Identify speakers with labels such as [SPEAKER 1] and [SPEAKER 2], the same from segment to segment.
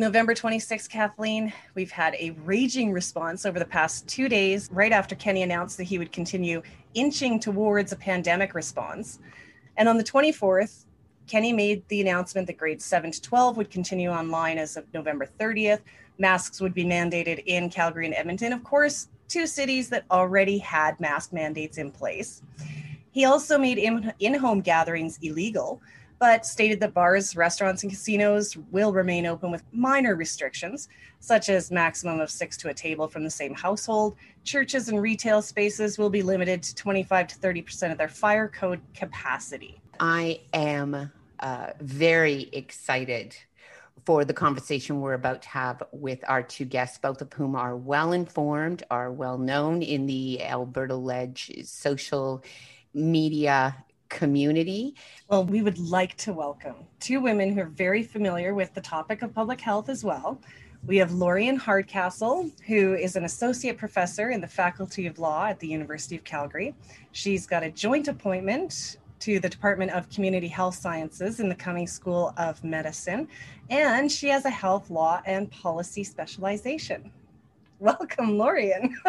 [SPEAKER 1] November 26th, Kathleen. We've had a raging response over the past two days, right after Kenney announced that he would continue inching towards a pandemic response. And on the 24th, Kenney made the announcement that grades 7 to 12 would continue online as of November 30th. Masks would be mandated in Calgary and Edmonton, of course, two cities that already had mask mandates in place. He also made in home gatherings illegal but stated that bars, restaurants, and casinos will remain open with minor restrictions, such as maximum of six to a table from the same household. Churches and retail spaces will be limited to 25 to 30% of their fire code capacity.
[SPEAKER 2] I am uh, very excited for the conversation we're about to have with our two guests, both of whom are well informed, are well known in the Alberta Ledge social media community.
[SPEAKER 1] Well, we would like to welcome two women who are very familiar with the topic of public health as well. We have Lorian Hardcastle, who is an associate professor in the Faculty of Law at the University of Calgary. She's got a joint appointment to the Department of Community Health Sciences in the Cummings School of Medicine, and she has a health law and policy specialization. Welcome, Lorian.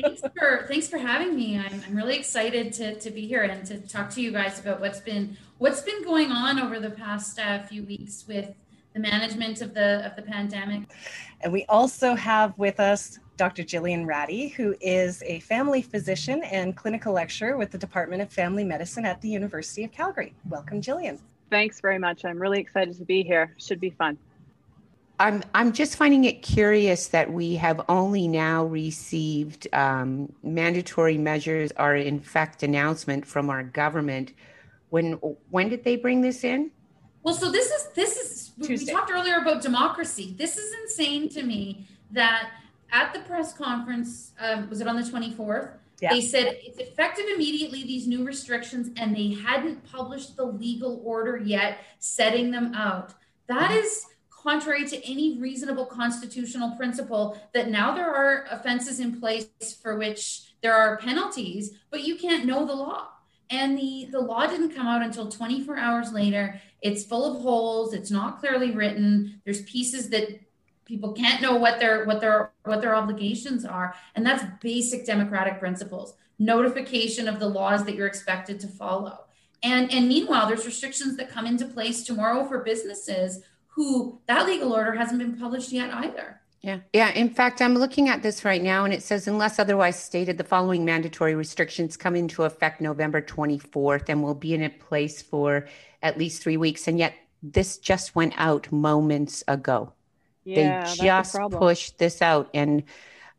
[SPEAKER 3] thanks for thanks for having me. I'm, I'm really excited to, to be here and to talk to you guys about what's been what's been going on over the past uh, few weeks with the management of the of the pandemic.
[SPEAKER 1] And we also have with us Dr. Jillian Ratti, who is a family physician and clinical lecturer with the Department of Family Medicine at the University of Calgary. Welcome, Jillian.
[SPEAKER 4] Thanks very much. I'm really excited to be here. Should be fun.
[SPEAKER 2] I'm I'm just finding it curious that we have only now received um, mandatory measures are in fact announcement from our government. When when did they bring this in?
[SPEAKER 3] Well, so this is this is Tuesday. we talked earlier about democracy. This is insane to me that at the press conference um, was it on the 24th? Yeah. They said it's effective immediately, these new restrictions, and they hadn't published the legal order yet setting them out. That mm-hmm. is contrary to any reasonable constitutional principle that now there are offenses in place for which there are penalties, but you can't know the law. And the, the law didn't come out until 24 hours later. It's full of holes. It's not clearly written. There's pieces that people can't know what their what their what their obligations are. And that's basic democratic principles. Notification of the laws that you're expected to follow. And, and meanwhile, there's restrictions that come into place tomorrow for businesses who that legal order hasn't been published yet either.
[SPEAKER 2] Yeah. Yeah. In fact, I'm looking at this right now and it says, unless otherwise stated, the following mandatory restrictions come into effect November 24th and will be in place for at least three weeks. And yet this just went out moments ago. Yeah, they just pushed this out and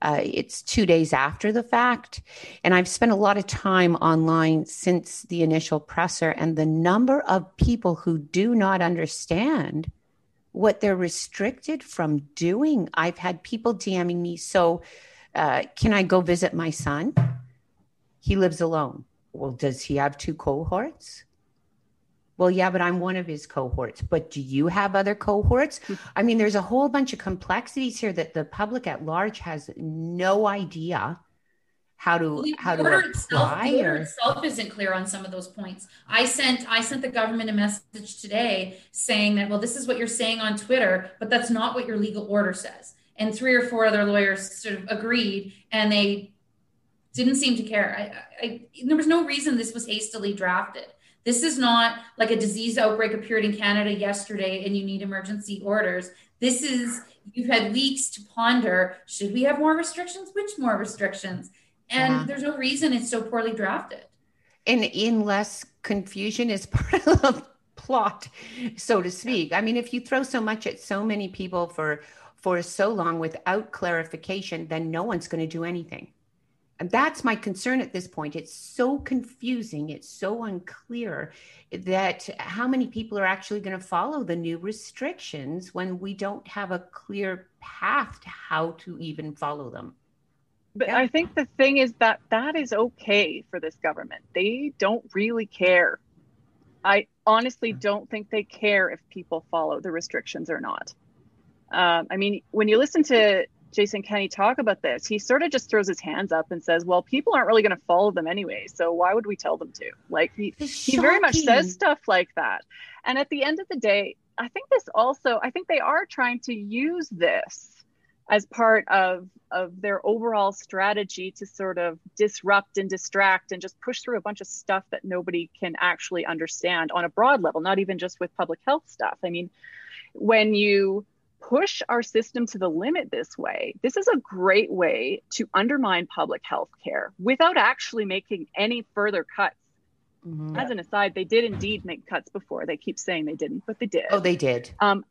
[SPEAKER 2] uh, it's two days after the fact. And I've spent a lot of time online since the initial presser and the number of people who do not understand what they're restricted from doing. I've had people DMing me, so uh, can I go visit my son? He lives alone. Well, does he have two cohorts? Well, yeah, but I'm one of his cohorts. But do you have other cohorts? I mean, there's a whole bunch of complexities here that the public at large has no idea how to well, how to apply
[SPEAKER 3] itself, the order itself isn't clear on some of those points. I sent I sent the government a message today saying that well this is what you're saying on Twitter, but that's not what your legal order says. And three or four other lawyers sort of agreed, and they didn't seem to care. I, I, there was no reason this was hastily drafted. This is not like a disease outbreak appeared in Canada yesterday and you need emergency orders. This is you've had weeks to ponder should we have more restrictions? Which more restrictions? And there's no reason it's so poorly drafted.
[SPEAKER 2] And in less confusion is part of the plot so to speak. I mean if you throw so much at so many people for for so long without clarification then no one's going to do anything. And that's my concern at this point. It's so confusing. It's so unclear that how many people are actually going to follow the new restrictions when we don't have a clear path to how to even follow them
[SPEAKER 4] but yeah. I think the thing is that that is okay for this government. They don't really care. I honestly don't think they care if people follow the restrictions or not. Um, I mean, when you listen to Jason Kenney talk about this, he sort of just throws his hands up and says, "Well, people aren't really going to follow them anyway, so why would we tell them to?" Like he he very much says stuff like that. And at the end of the day, I think this also, I think they are trying to use this as part of of their overall strategy to sort of disrupt and distract and just push through a bunch of stuff that nobody can actually understand on a broad level, not even just with public health stuff. I mean, when you push our system to the limit this way, this is a great way to undermine public health care without actually making any further cuts. Mm-hmm. As an aside, they did indeed make cuts before. They keep saying they didn't, but they did.
[SPEAKER 2] Oh, they did.
[SPEAKER 4] Um,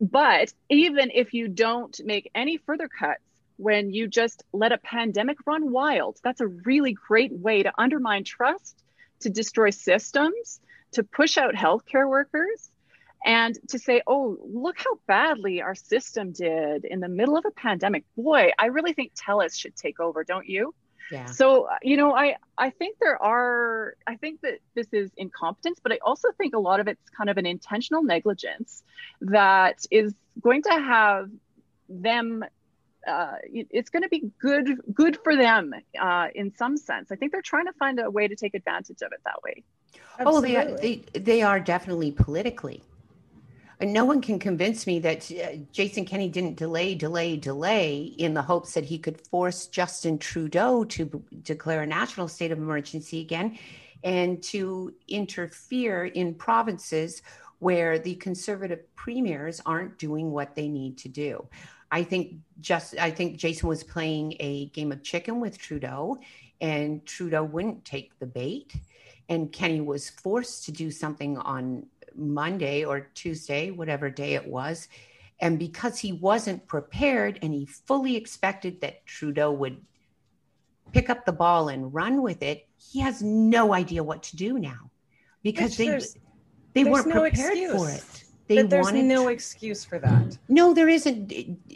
[SPEAKER 4] but even if you don't make any further cuts, when you just let a pandemic run wild, that's a really great way to undermine trust, to destroy systems, to push out healthcare workers, and to say, oh, look how badly our system did in the middle of a pandemic. Boy, I really think TELUS should take over, don't you? Yeah. So, you know, I, I think there are, I think that this is incompetence, but I also think a lot of it's kind of an intentional negligence that is going to have them uh, it's going to be good good for them uh, in some sense. I think they're trying to find a way to take advantage of it that way.
[SPEAKER 2] Absolutely. Oh, they, they they are definitely politically and no one can convince me that uh, Jason Kenney didn't delay, delay, delay in the hopes that he could force Justin Trudeau to b- declare a national state of emergency again and to interfere in provinces where the conservative premiers aren't doing what they need to do. I think just I think Jason was playing a game of chicken with Trudeau and Trudeau wouldn't take the bait and Kenney was forced to do something on Monday or Tuesday, whatever day it was. And because he wasn't prepared and he fully expected that Trudeau would pick up the ball and run with it, he has no idea what to do now because Which they they weren't no prepared excuse. for it. They
[SPEAKER 1] but there's wanted no excuse for that.
[SPEAKER 2] No, there isn't.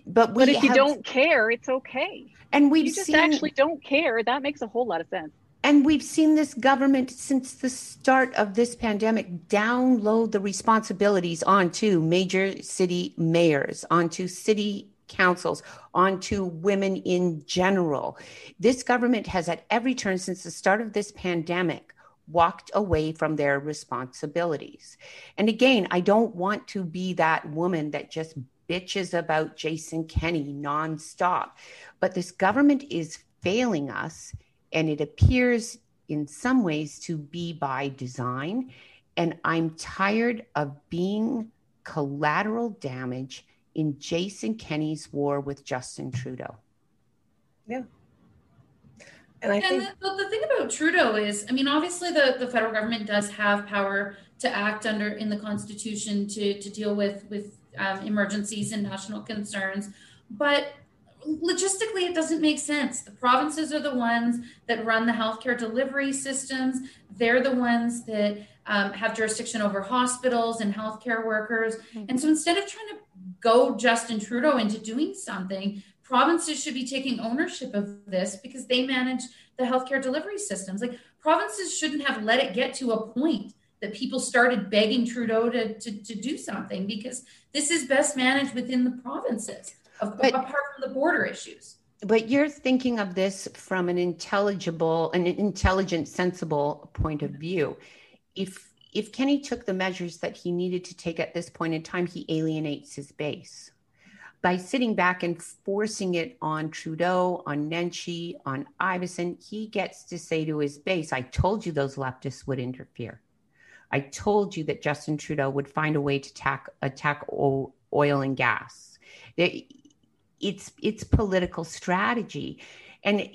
[SPEAKER 2] But
[SPEAKER 4] but if have, you don't care, it's okay.
[SPEAKER 2] And we've
[SPEAKER 4] just
[SPEAKER 2] seen,
[SPEAKER 4] actually don't care. That makes a whole lot of sense.
[SPEAKER 2] And we've seen this government since the start of this pandemic download the responsibilities onto major city mayors, onto city councils, onto women in general. This government has, at every turn since the start of this pandemic, walked away from their responsibilities. And again, I don't want to be that woman that just bitches about Jason Kenney nonstop, but this government is failing us and it appears in some ways to be by design. And I'm tired of being collateral damage in Jason Kenney's war with Justin Trudeau.
[SPEAKER 1] Yeah.
[SPEAKER 3] And I and think the, the, thing about Trudeau is, I mean, obviously the, the federal government does have power to act under in the Constitution to, to deal with with um, emergencies and national concerns, but logistically it doesn't make sense. The provinces are the ones that run the healthcare delivery systems. They're the ones that um, have jurisdiction over hospitals and healthcare workers. Mm-hmm. and so instead of trying to go justin trudeau into doing something provinces should be taking ownership of this because they manage the healthcare delivery systems. Like provinces shouldn't have let it get to a point that people started begging trudeau to, to, to do something because this is best managed within the provinces but, apart from the border issues.
[SPEAKER 2] But you're thinking of this from an intelligible, an intelligent, sensible point of view. If if Kenney took the measures that he needed to take at this point in time, he alienates his base. By sitting back and forcing it on Trudeau, on Nenshi, on Iveson, he gets to say to his base, I told you those leftists would interfere. I told you that Justin Trudeau would find a way to attack, attack oil and gas it's it's political strategy. And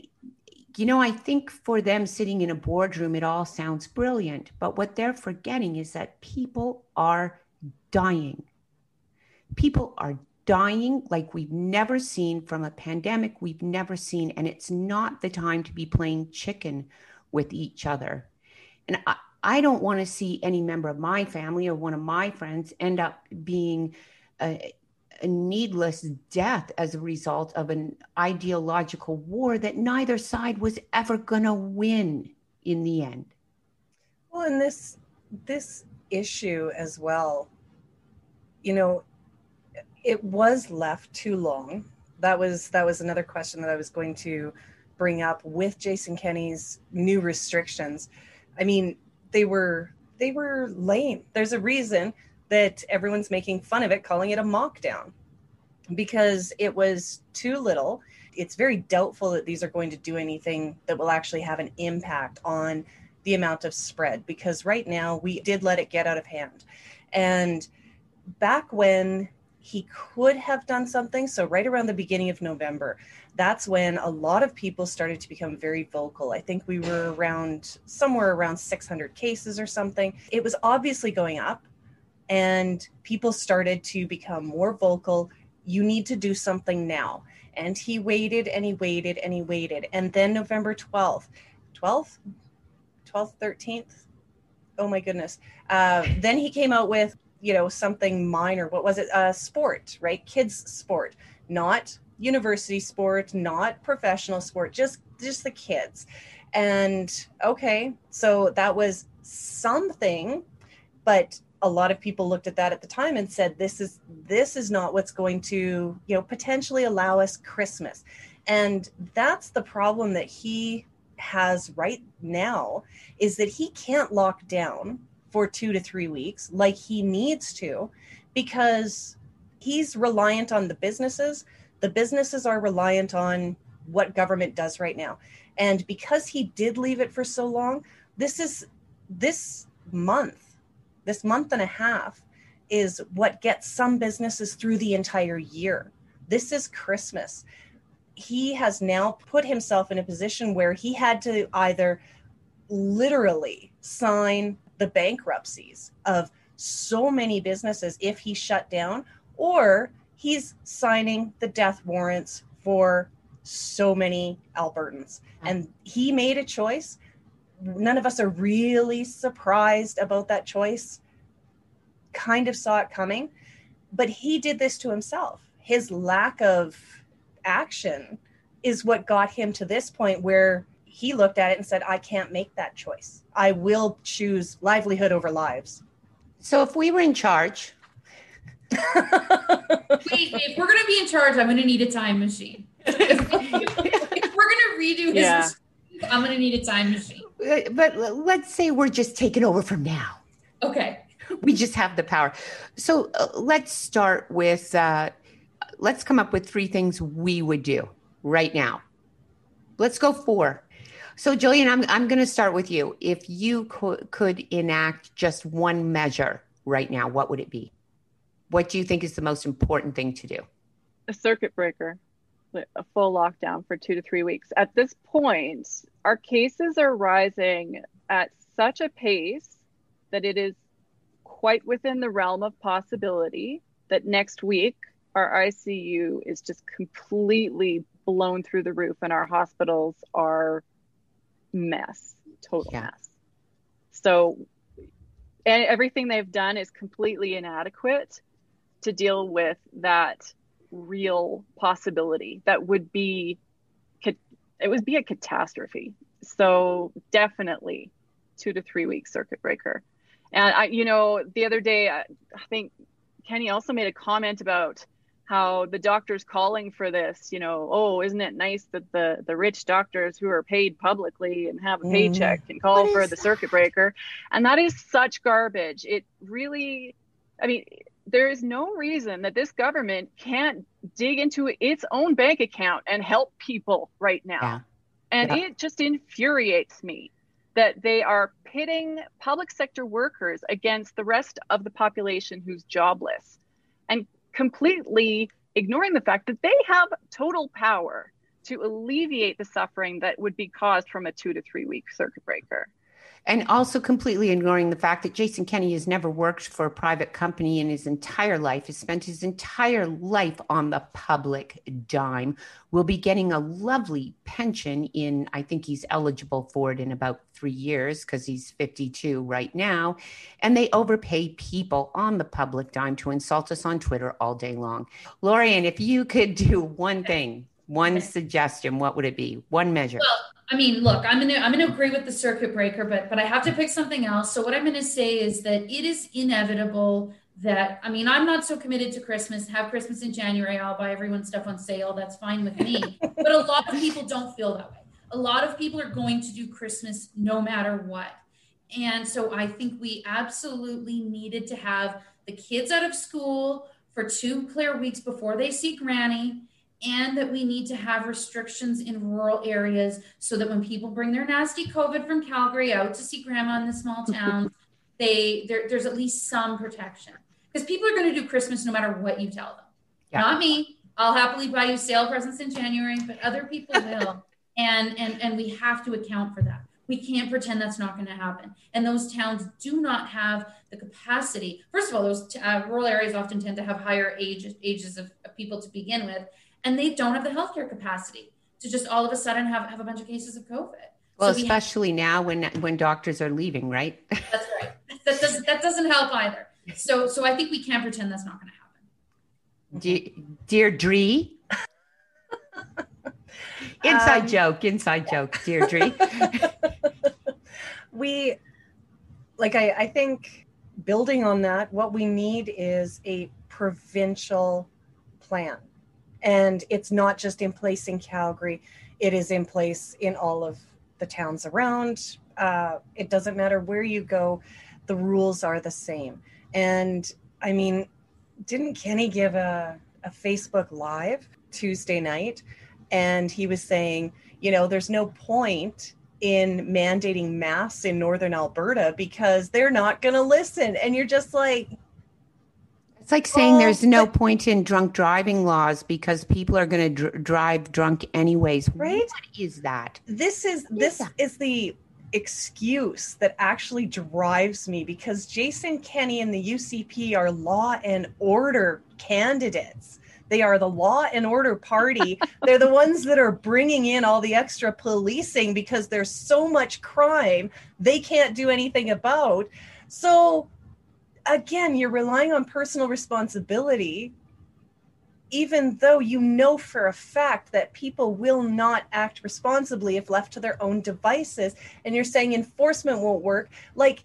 [SPEAKER 2] you know i think for them sitting in a boardroom it all sounds brilliant but what they're forgetting is that people are dying. People are dying like we've never seen from a pandemic we've never seen and it's not the time to be playing chicken with each other. And i, I don't want to see any member of my family or one of my friends end up being uh, a needless death as a result of an ideological war that neither side was ever going to win in the end.
[SPEAKER 1] Well, and this this issue as well, you know, it was left too long. That was that was another question that I was going to bring up with Jason Kenney's new restrictions. I mean, they were they were lame. There's a reason that everyone's making fun of it, calling it a mockdown because it was too little. It's very doubtful that these are going to do anything that will actually have an impact on the amount of spread because right now we did let it get out of hand. And back when he could have done something, so right around the beginning of November, that's when a lot of people started to become very vocal. I think we were around somewhere around 600 cases or something. It was obviously going up, and people started to become more vocal. You need to do something now. And he waited and he waited and he waited. And then November 12th, 12th, 12th, 13th. Oh my goodness. Uh, then he came out with, you know, something minor. What was it? Uh, sport, right? Kids sport, not university sport, not professional sport, just just the kids. And okay, so that was something, but a lot of people looked at that at the time and said this is this is not what's going to, you know, potentially allow us Christmas. And that's the problem that he has right now is that he can't lock down for 2 to 3 weeks like he needs to because he's reliant on the businesses the businesses are reliant on what government does right now. And because he did leave it for so long, this is this month, this month and a half is what gets some businesses through the entire year. This is Christmas. He has now put himself in a position where he had to either literally sign the bankruptcies of so many businesses if he shut down, or he's signing the death warrants for so many Albertans. Mm. And he made a choice. None of us are really surprised about that choice. Kind of saw it coming, but he did this to himself. His lack of action is what got him to this point where he looked at it and said, I can't make that choice. I will choose livelihood over lives.
[SPEAKER 2] So if we were in charge,
[SPEAKER 3] Wait, if we're gonna be in charge, I'm gonna need a time machine. if, we're gonna redo his, yeah. I'm gonna need a time machine.
[SPEAKER 2] Uh, but let's say we're just taking over from now.
[SPEAKER 3] Okay.
[SPEAKER 2] We just have the power. So uh, let's start with. Uh, let's come up with three things we would do right now. Let's go four. So, Jillian, I'm, I'm going to start with you. If you co- could enact just one measure right now, what would it be? what do you think is the most important thing to do?
[SPEAKER 4] A circuit breaker, a full lockdown for two to three weeks. At this point, our cases are rising at such a pace that it is quite within the realm of possibility that next week our ICU is just completely blown through the roof and our hospitals are mess, total yeah. mess. So and everything they've done is completely inadequate to deal with that real possibility that would be it would be a catastrophe. So definitely two to three week circuit breaker. And i you know the other day i think kenney also made a comment about how the doctors calling for this you know oh isn't it nice that the the rich doctors who are paid publicly and have a mm. paycheck can call for the circuit breaker? And that is such garbage. It really i mean there is no reason that this government can't dig into its own bank account and help people right now. Yeah. And yeah. it just infuriates me that they are pitting public sector workers against the rest of the population who's jobless and completely ignoring the fact that they have total power to alleviate the suffering that would be caused from a two to three week circuit breaker
[SPEAKER 2] and also completely ignoring the fact that Jason Kenney has never worked for a private company in his entire life, has spent his entire life on the public dime, will be getting a lovely pension in, I think he's eligible for it in about three years because he's 52 right now. And they overpay people on the public dime to insult us on Twitter all day long. Lorian, if you could do one thing, one suggestion, what would it be? One measure.
[SPEAKER 3] Well, I mean, look, I'm gonna I'm gonna agree with the circuit breaker, but but I have to pick something else. So what I'm gonna say is that it is inevitable that I mean I'm not so committed to Christmas. Have Christmas in January. I'll buy everyone stuff on sale. That's fine with me. but a lot of people don't feel that way. A lot of people are going to do Christmas no matter what. And so I think we absolutely needed to have the kids out of school for two clear weeks before they see granny and that we need to have restrictions in rural areas so that when people bring their nasty covid from calgary out to see grandma in the small town they there, there's at least some protection because people are going to do christmas no matter what you tell them yeah. not me i'll happily buy you sale presents in january but other people will and and and we have to account for that we can't pretend that's not going to happen. And those towns do not have the capacity. First of all, those uh, rural areas often tend to have higher age, ages of, of, people to begin with, and they don't have the healthcare capacity to just all of a sudden have, have a bunch of cases of COVID.
[SPEAKER 2] Well, so we especially have, now when when doctors are leaving, right?
[SPEAKER 3] That's right. That doesn't that doesn't help either. So so I think we can't pretend that's not going to happen.
[SPEAKER 2] De- Deirdre, inside um, joke, inside joke, dear Deirdre.
[SPEAKER 1] we, like, I, I think building on that, what we need is a provincial plan. And it's not just in place in Calgary, it is in place in all of the towns around. Uh, it doesn't matter where you go, the rules are the same. And I mean, didn't Kenney give a, a Facebook Live Tuesday night and he was saying, you know, there's no point in mandating masks in northern Alberta because they're not going to listen. And you're just like,
[SPEAKER 2] it's like saying oh, there's no point in drunk driving laws because people are going to dr- drive drunk anyways.
[SPEAKER 1] Right?
[SPEAKER 2] What is that?
[SPEAKER 1] This is what this is, is the excuse that actually drives me because Jason Kenney and the UCP are law and order candidates. They are the law and order party. They're the ones that are bringing in all the extra policing because there's so much crime they can't do anything about. So, again, you're relying on personal responsibility, even though you know for a fact that people will not act responsibly if left to their own devices. And you're saying enforcement won't work. Like,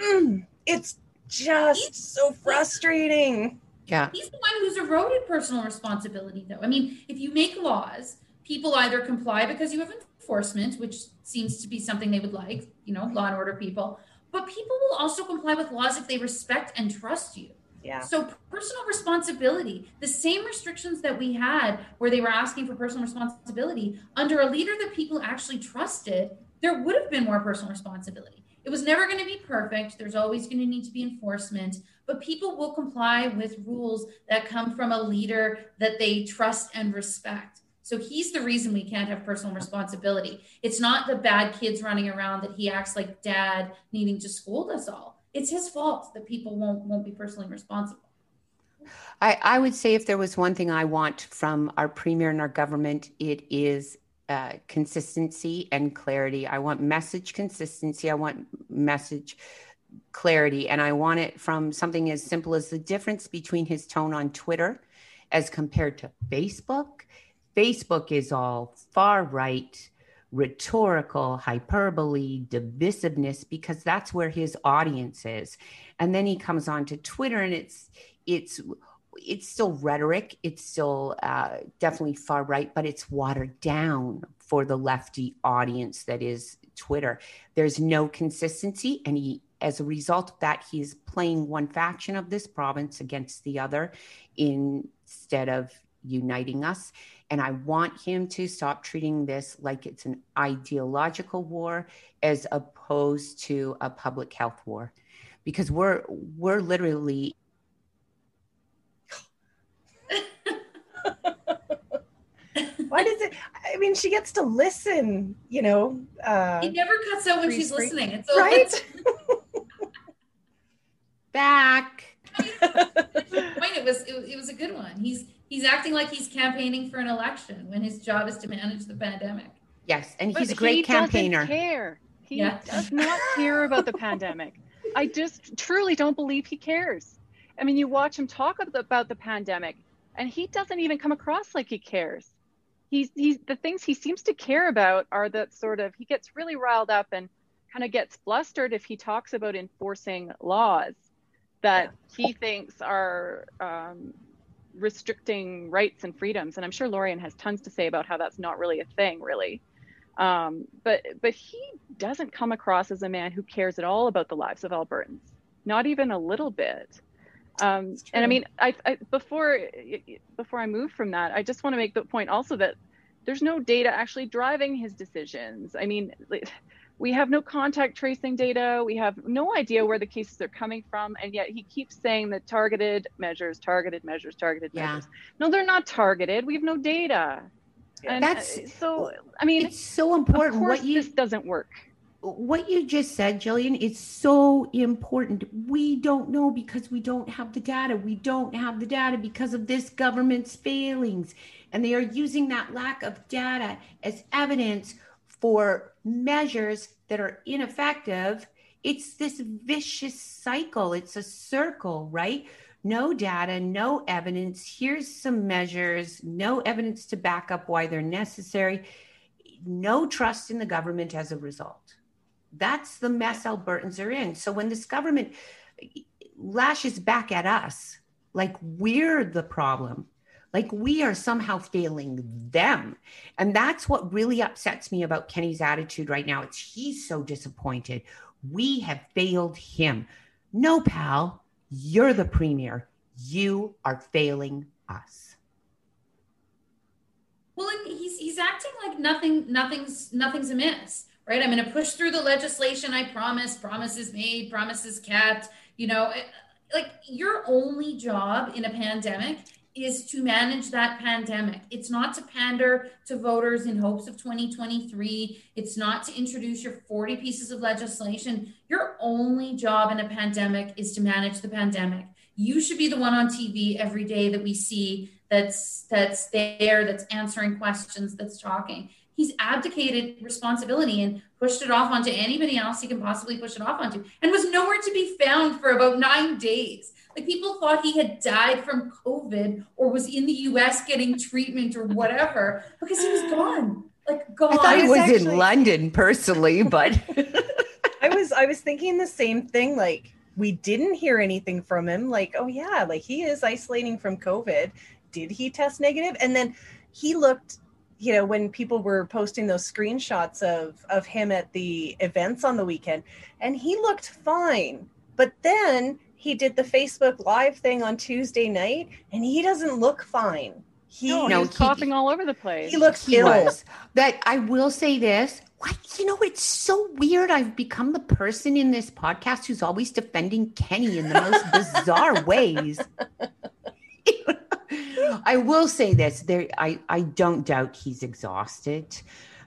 [SPEAKER 1] mm, it's just so frustrating.
[SPEAKER 2] Yeah.
[SPEAKER 3] He's the one who's eroded personal responsibility, though. I mean, if you make laws, people either comply because you have enforcement, which seems to be something they would like, you know, law and order people, but people will also comply with laws if they respect and trust you.
[SPEAKER 1] Yeah.
[SPEAKER 3] So personal responsibility, the same restrictions that we had where they were asking for personal responsibility under a leader that people actually trusted, there would have been more personal responsibility. It was never going to be perfect. There's always going to need to be enforcement, but people will comply with rules that come from a leader that they trust and respect. So he's the reason we can't have personal responsibility. It's not the bad kids running around that he acts like dad needing to scold us all. It's his fault that people won't won't be personally responsible.
[SPEAKER 2] I, I would say if there was one thing I want from our premier and our government, it is uh, consistency and clarity. I want message consistency. I want message clarity. And I want it from something as simple as the difference between his tone on Twitter as compared to Facebook. Facebook is all far right, rhetorical, hyperbole, divisiveness, because that's where his audience is. And then he comes on to Twitter and it's, it's, it's still rhetoric. It's still uh, definitely far right, but it's watered down for the lefty audience that is Twitter. There's no consistency, and he, as a result of that, he's playing one faction of this province against the other instead of uniting us. And I want him to stop treating this like it's an ideological war as opposed to a public health war, because we're we're literally
[SPEAKER 1] Why does it? I mean, she gets to listen. You know,
[SPEAKER 3] uh, he never cuts out when she's listening. It's
[SPEAKER 1] right.
[SPEAKER 2] Back.
[SPEAKER 3] point. It was it, it was a good one. He's he's acting like he's campaigning for an election when his job is to manage the pandemic.
[SPEAKER 2] Yes, and he's but a great he campaigner.
[SPEAKER 4] care. He yeah. does not care about the pandemic. I just truly don't believe he cares. I mean, you watch him talk about the pandemic, and he doesn't even come across like he cares he's he's the things he seems to care about are that sort of he gets really riled up and kind of gets flustered if he talks about enforcing laws that he thinks are um, restricting rights and freedoms. And I'm sure Lorian has tons to say about how that's not really a thing, really. Um, but but he doesn't come across as a man who cares at all about the lives of Albertans, not even a little bit. Um, and I mean, I, I, before before I move from that, I just want to make the point also that there's no data actually driving his decisions. I mean, we have no contact tracing data. We have no idea where the cases are coming from, and yet he keeps saying that targeted measures, targeted measures, targeted yeah. measures. No, they're not targeted. We have no data. Yeah. And That's uh, so. I mean,
[SPEAKER 2] it's so important.
[SPEAKER 4] what you, this doesn't work
[SPEAKER 2] what you just said, Jillian, is so important. We don't know because we don't have the data. We don't have the data because of this government's failings. And they are using that lack of data as evidence for measures that are ineffective. It's this vicious cycle, it's a circle, right? No data, no evidence. Here's some measures, no evidence to back up why they're necessary. No trust in the government as a result. That's the mess Albertans are in. So when this government lashes back at us, like we're the problem, like we are somehow failing them. And that's what really upsets me about Kenney's attitude right now. It's he's so disappointed. We have failed him. No, pal, you're the premier. You are failing us.
[SPEAKER 3] Well, he's he's acting like nothing nothing's nothing's amiss right? I'm going to push through the legislation. I promise, promises made, promises kept. You know, like your only job in a pandemic is to manage that pandemic. It's not to pander to voters in hopes of 2023. It's not to introduce your 40 pieces of legislation. Your only job in a pandemic is to manage the pandemic. You should be the one on TV every day that we see that's that's there, that's answering questions, that's talking he's abdicated responsibility and pushed it off onto anybody else he can possibly push it off onto and was nowhere to be found for about nine days. Like people thought he had died from COVID or was in the US getting treatment or whatever because he was gone. Like gone.
[SPEAKER 2] I thought he was, was actually, in London personally, but
[SPEAKER 1] I was I was thinking the same thing. Like we didn't hear anything from him. Like, oh yeah, like he is isolating from COVID. Did he test negative? And then he looked you know when people were posting those screenshots of of him at the events on the weekend and he looked fine. But then he did the facebook live thing on tuesday night and he doesn't look fine.
[SPEAKER 4] He, no, no, he's he, coughing all over the place.
[SPEAKER 1] He looks he ill. Was.
[SPEAKER 2] that i will say this what you know it's so weird. I've become the person in this podcast who's always defending kenney in the most bizarre ways I will say this: there, I I don't doubt he's exhausted.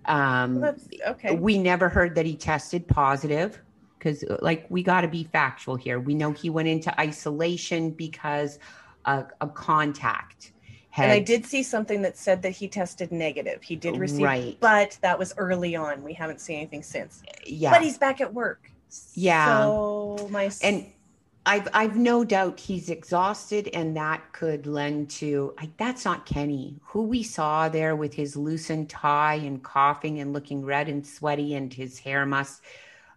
[SPEAKER 2] Um, okay. We never heard that he tested positive because, like, we got to be factual here. We know he went into isolation because a, a contact.
[SPEAKER 1] Had, and I did see something that said that he tested negative. He did receive, right. but that was early on. We haven't seen anything since. Yeah, but he's back at work.
[SPEAKER 2] Yeah.
[SPEAKER 1] So my
[SPEAKER 2] and I've I've no doubt he's exhausted, and that could lend to I, that's not Kenney, who we saw there with his loosened tie and coughing and looking red and sweaty, and his hair must.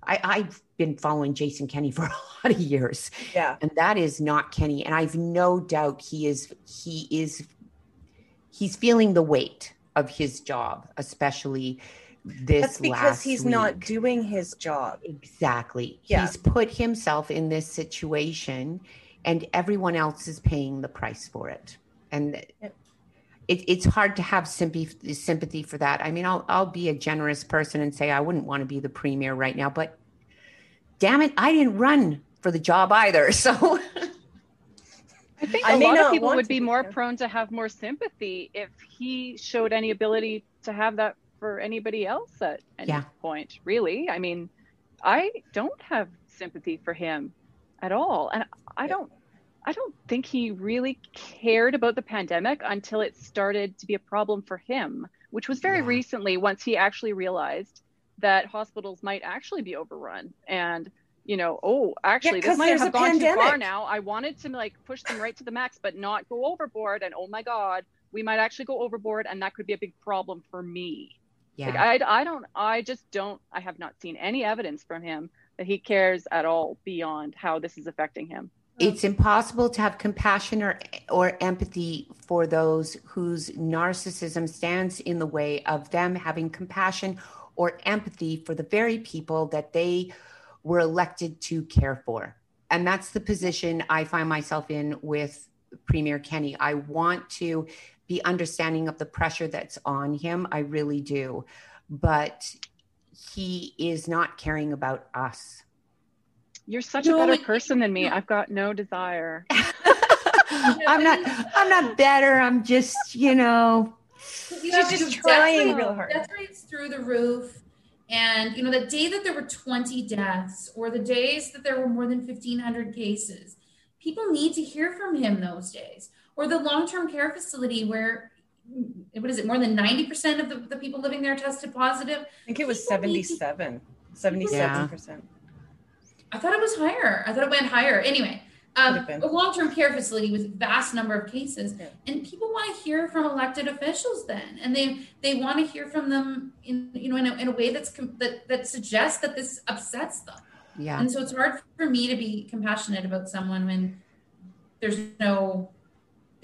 [SPEAKER 2] I, I've been following Jason Kenney for a lot of years,
[SPEAKER 1] yeah,
[SPEAKER 2] and that is not Kenney, and I've no doubt he is he is he's feeling the weight of his job, especially this That's
[SPEAKER 1] because he's
[SPEAKER 2] week.
[SPEAKER 1] not doing his job.
[SPEAKER 2] Exactly. Yeah. He's put himself in this situation and everyone else is paying the price for it. And it, it's hard to have sympathy sympathy for that. I mean, I'll I'll be a generous person and say I wouldn't want to be the premier right now, but damn it, I didn't run for the job either. So
[SPEAKER 4] I think a I lot of people would be more prone to have more sympathy if he showed any ability to have that for anybody else at any yeah. point, really. I mean, I don't have sympathy for him at all. And I don't I don't think he really cared about the pandemic until it started to be a problem for him, which was very yeah. recently once he actually realized that hospitals might actually be overrun and you know, oh, actually, yeah, this might have gone pandemic. too far now. I wanted to like push them right to the max, but not go overboard. And oh my God, we might actually go overboard, and that could be a big problem for me. Yeah. Like I, I don't, I just don't, I have not seen any evidence from him that he cares at all beyond how this is affecting him.
[SPEAKER 2] It's impossible to have compassion or, or empathy for those whose narcissism stands in the way of them having compassion or empathy for the very people that they were elected to care for. And that's the position I find myself in with Premier Kenney. I want to be understanding of the pressure that's on him. I really do. But he is not caring about us.
[SPEAKER 4] You're such no, a better person than me. I've got no desire.
[SPEAKER 2] I'm not I'm not better. I'm just, you know,
[SPEAKER 1] you She's just trying real hard.
[SPEAKER 3] Death rates through the roof. And you know, the day that there were 20 deaths, or the days that there were more than 1,500 cases, people need to hear from him those days. Or the long-term care facility where what is it? More than 90% of the, the people living there tested positive. I
[SPEAKER 1] think it was 77, 77%. Yeah.
[SPEAKER 3] I thought it was higher. I thought it went higher. Anyway, um, a long-term care facility with a vast number of cases yeah. and people want to hear from elected officials then and they they want to hear from them in you know in a, in a way that's that that suggests that this upsets them yeah and so it's hard for me to be compassionate about someone when there's no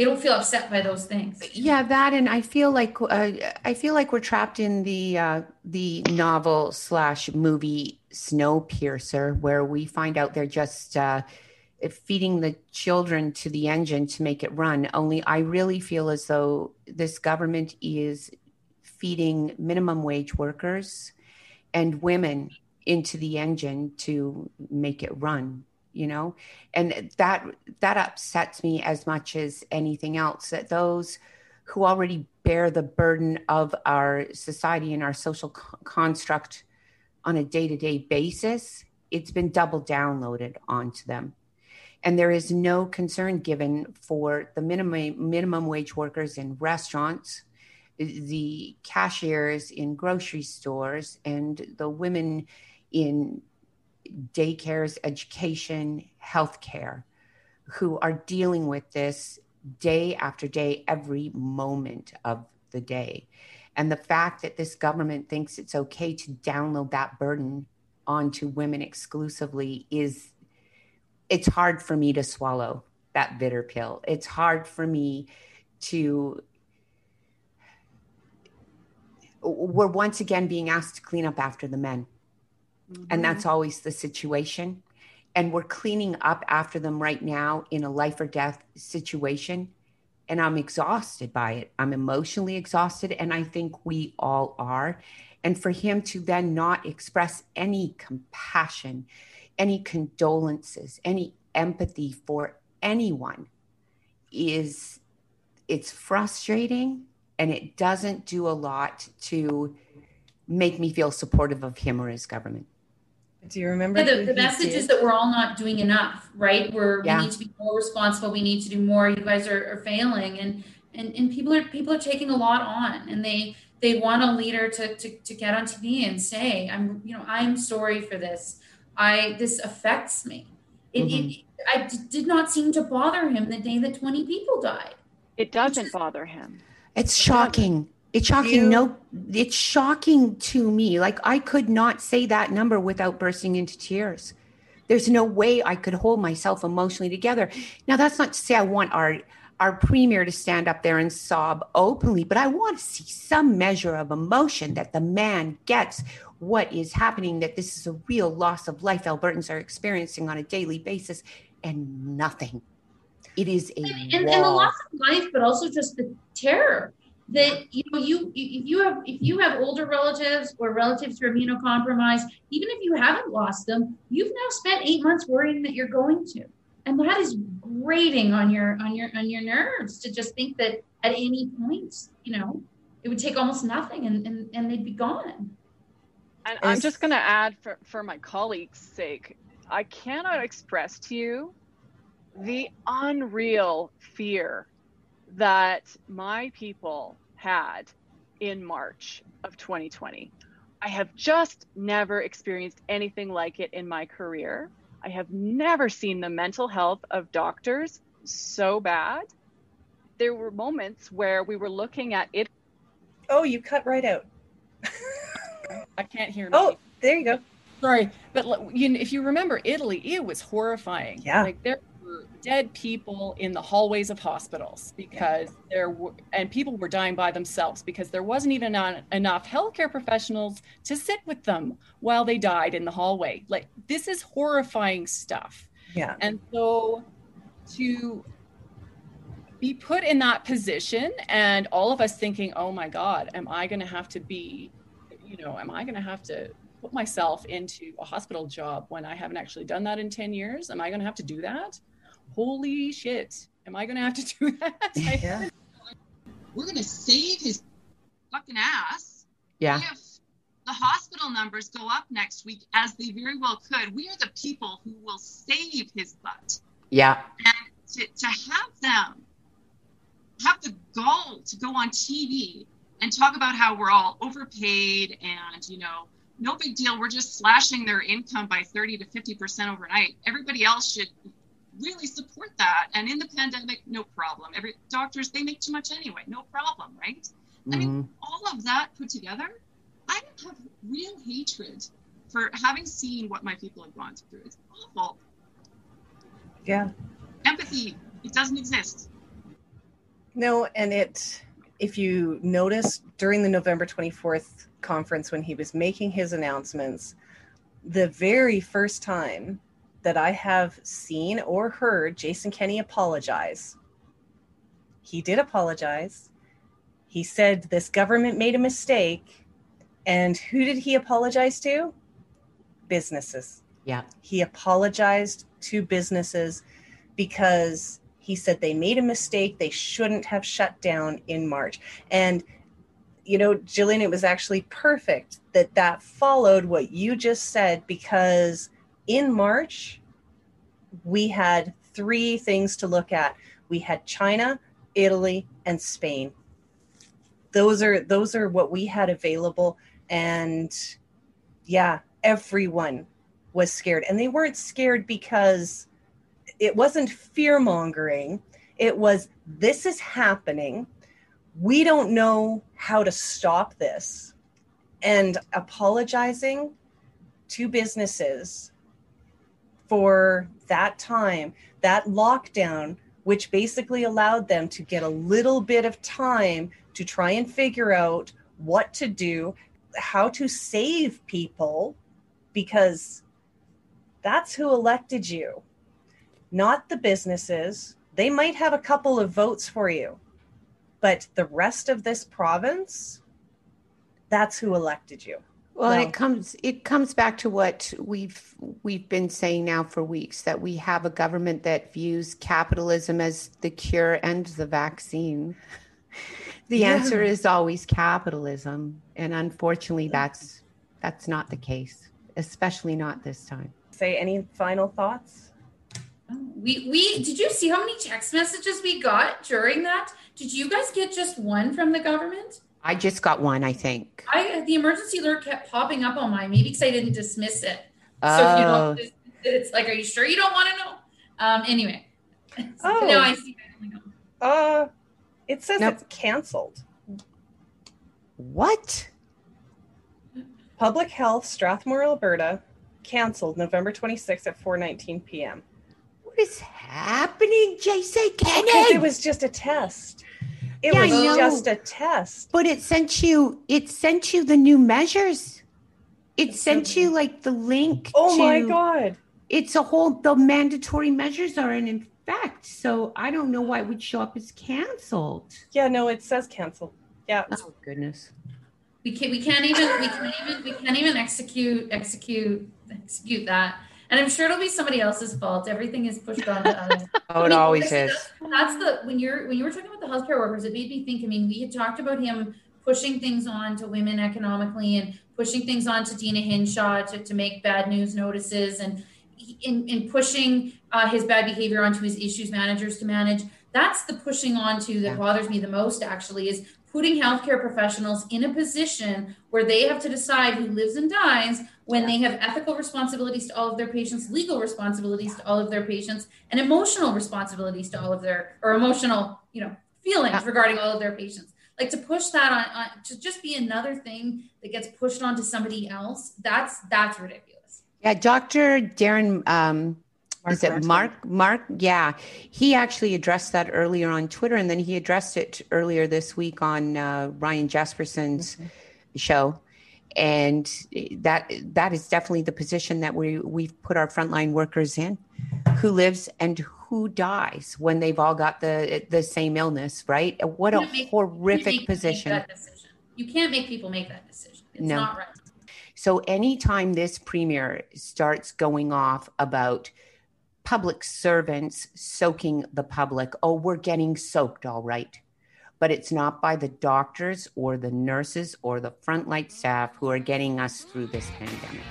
[SPEAKER 3] they don't feel upset by those things
[SPEAKER 2] yeah that and i feel like uh, i feel like we're trapped in the uh, the novel slash movie snowpiercer where we find out they're just uh, feeding the children to the engine to make it run. Only I really feel as though this government is feeding minimum wage workers and women into the engine to make it run you know? And that that upsets me as much as anything else that those who already bear the burden of our society and our social co- construct on a day-to-day basis it's been double downloaded onto them. And there is no concern given for the minimum minimum wage workers in restaurants the cashiers in grocery stores and the women in daycares education healthcare who are dealing with this day after day every moment of the day and the fact that this government thinks it's okay to download that burden onto women exclusively is it's hard for me to swallow that bitter pill. It's hard for me to. We're once again being asked to clean up after the men. Mm-hmm. And that's always the situation. And we're cleaning up after them right now in a life or death situation. And I'm exhausted by it. I'm emotionally exhausted. And I think we all are. And for him to then not express any compassion, any condolences, any empathy for anyone is it's frustrating and it doesn't do a lot to make me feel supportive of him or his government.
[SPEAKER 1] Do you remember?
[SPEAKER 3] Yeah, the, the message is that we're all not doing enough, right? We're yeah. we need to be more responsible. We need to do more. You guys are, are failing, and and and people are people are taking a lot on, and they they want a leader to to to get on TV and say, I'm you know I'm sorry for this. I this affects me. It, mm-hmm. it I d- did not seem to bother him the day that 20 people died.
[SPEAKER 4] It doesn't is, bother him.
[SPEAKER 2] It's shocking. It's shocking. You, no, it's shocking to me. Like I could not say that number without bursting into tears. There's no way I could hold myself emotionally together. Now, that's not to say I want our our premier to stand up there and sob openly, but I want to see some measure of emotion that the man gets what is happening, that this is a real loss of life Albertans are experiencing on a daily basis, and nothing. It is a
[SPEAKER 3] and, and, and the loss of life, but also just the terror that you know you if you have if you have older relatives or relatives who are immunocompromised, even if you haven't lost them, you've now spent eight months worrying that you're going to, and that is grating on your on your on your nerves to just think that at any point, you know, it would take almost nothing and and, and they'd be gone.
[SPEAKER 4] And I'm just going to add for, for my colleagues' sake, I cannot express to you the unreal fear that my people had in March of 2020. I have just never experienced anything like it in my career. I have never seen the mental health of doctors so bad. There were moments where we were looking at it.
[SPEAKER 1] Oh, you cut right out.
[SPEAKER 5] I can't hear.
[SPEAKER 1] Oh, me. Oh, there you go.
[SPEAKER 5] Sorry, but you, if you remember Italy, it was horrifying.
[SPEAKER 1] Yeah,
[SPEAKER 5] like there were dead people in the hallways of hospitals because yeah. there were, and people were dying by themselves because there wasn't even enough healthcare professionals to sit with them while they died in the hallway. Like this is horrifying stuff.
[SPEAKER 1] Yeah.
[SPEAKER 5] And so to be put in that position and all of us thinking, oh my God, am I going to have to be, you know, am I going to have to put myself into a hospital job when I haven't actually done that in 10 years? Am I going to have to do that? Holy shit. Am I going to have to do that?
[SPEAKER 1] Yeah.
[SPEAKER 6] We're going to save his fucking ass.
[SPEAKER 2] Yeah.
[SPEAKER 6] If the hospital numbers go up next week, as they very well could, we are the people who will save his butt.
[SPEAKER 2] Yeah.
[SPEAKER 6] And to, to have them have the gall to go on TV and talk about how we're all overpaid and, you know, no big deal. We're just slashing their income by 30 to 50% overnight. Everybody else should really support that. And in the pandemic, no problem. Every doctors, they make too much anyway. No problem, right? Mm-hmm. I mean, mm-hmm. all of that put together, I have real hatred for having seen what my people have gone through. It's awful.
[SPEAKER 1] Yeah.
[SPEAKER 6] Empathy, it doesn't exist.
[SPEAKER 1] No, and it, if you notice during the November 24th conference when he was making his announcements, the very first time that I have seen or heard Jason Kenney apologize, he did apologize. He said this government made a mistake. And who did he apologize to? Businesses.
[SPEAKER 2] Yeah.
[SPEAKER 1] He apologized to businesses because he said they made a mistake. They shouldn't have shut down in March. And, you know, Jillian, it was actually perfect that that followed what you just said because in March, we had three things to look at. We had China, Italy, and Spain. Those are those are what we had available and yeah, everyone was scared and they weren't scared because it wasn't fear mongering. It was, this is happening. We don't know how to stop this. And apologizing to businesses for that time, that lockdown, which basically allowed them to get a little bit of time to try and figure out what to do, how to save people, because that's who elected you not the businesses. They might have a couple of votes for you, but the rest of this province, that's who elected you.
[SPEAKER 2] Well, it comes it comes back to what we've we've been saying now for weeks that we have a government that views capitalism as the cure and the vaccine. The yeah. answer is always capitalism, and unfortunately, that's that's not the case, especially not this time.
[SPEAKER 1] Say any final thoughts?
[SPEAKER 3] We we did you see how many text messages we got during that? Did you guys get just one from the government?
[SPEAKER 2] I just got one, I think.
[SPEAKER 3] I the emergency alert kept popping up on mine, maybe because I didn't dismiss it. Oh. So you don't, it's like, are you sure you don't want to know? Um, anyway.
[SPEAKER 1] Oh.
[SPEAKER 3] no, I see.
[SPEAKER 1] Uh, it says nope. it's canceled.
[SPEAKER 2] What?
[SPEAKER 1] Public Health, Strathmore, Alberta, canceled November 26th at 4:19 p.m.
[SPEAKER 2] What is happening, Jason Kenney?
[SPEAKER 1] Because it was just a test. It yeah, was just a test.
[SPEAKER 2] But it sent you it sent you the new measures. It sent you like the link.
[SPEAKER 1] Oh
[SPEAKER 2] to,
[SPEAKER 1] my god.
[SPEAKER 2] It's a whole the mandatory measures are in effect. So I don't know why it would show up as canceled.
[SPEAKER 1] Yeah, no, it says canceled. Yeah.
[SPEAKER 2] Oh goodness.
[SPEAKER 3] We can't we can't even we can't even we can't even execute execute execute that and I'm sure it'll be somebody else's fault. Everything is pushed on to us.
[SPEAKER 2] oh, it always is.
[SPEAKER 3] That's, the when you're when you were talking about the healthcare workers, it made me think. I mean, we had talked about him pushing things on to women economically and pushing things on to Deena Hinshaw to, to make bad news notices and in, in pushing uh, his bad behavior onto his issues managers to manage. That's the pushing onto that bothers me the most actually is putting healthcare professionals in a position where they have to decide who lives and dies when they have ethical responsibilities to all of their patients, legal responsibilities to all of their patients, and emotional responsibilities to all of their or emotional, you know, feelings yeah. regarding all of their patients. Like to push that on, on to just be another thing that gets pushed onto somebody else. That's that's ridiculous.
[SPEAKER 2] Yeah, Dr. Darren um, Mark is it Mark? Mark, yeah, he actually addressed that earlier on Twitter, and then he addressed it earlier this week on uh, Ryan Jespersen's mm-hmm. show and that that is definitely the position that we we've put our frontline workers in who lives and who dies when they've all got the the same illness, right? What a make, horrific position.
[SPEAKER 3] You can't make people make that decision. It's no. not right.
[SPEAKER 2] So anytime this premier starts going off about public servants soaking the public, oh, we're getting soaked, all right. But it's not by the doctors or the nurses or the frontline staff who are getting us through this pandemic.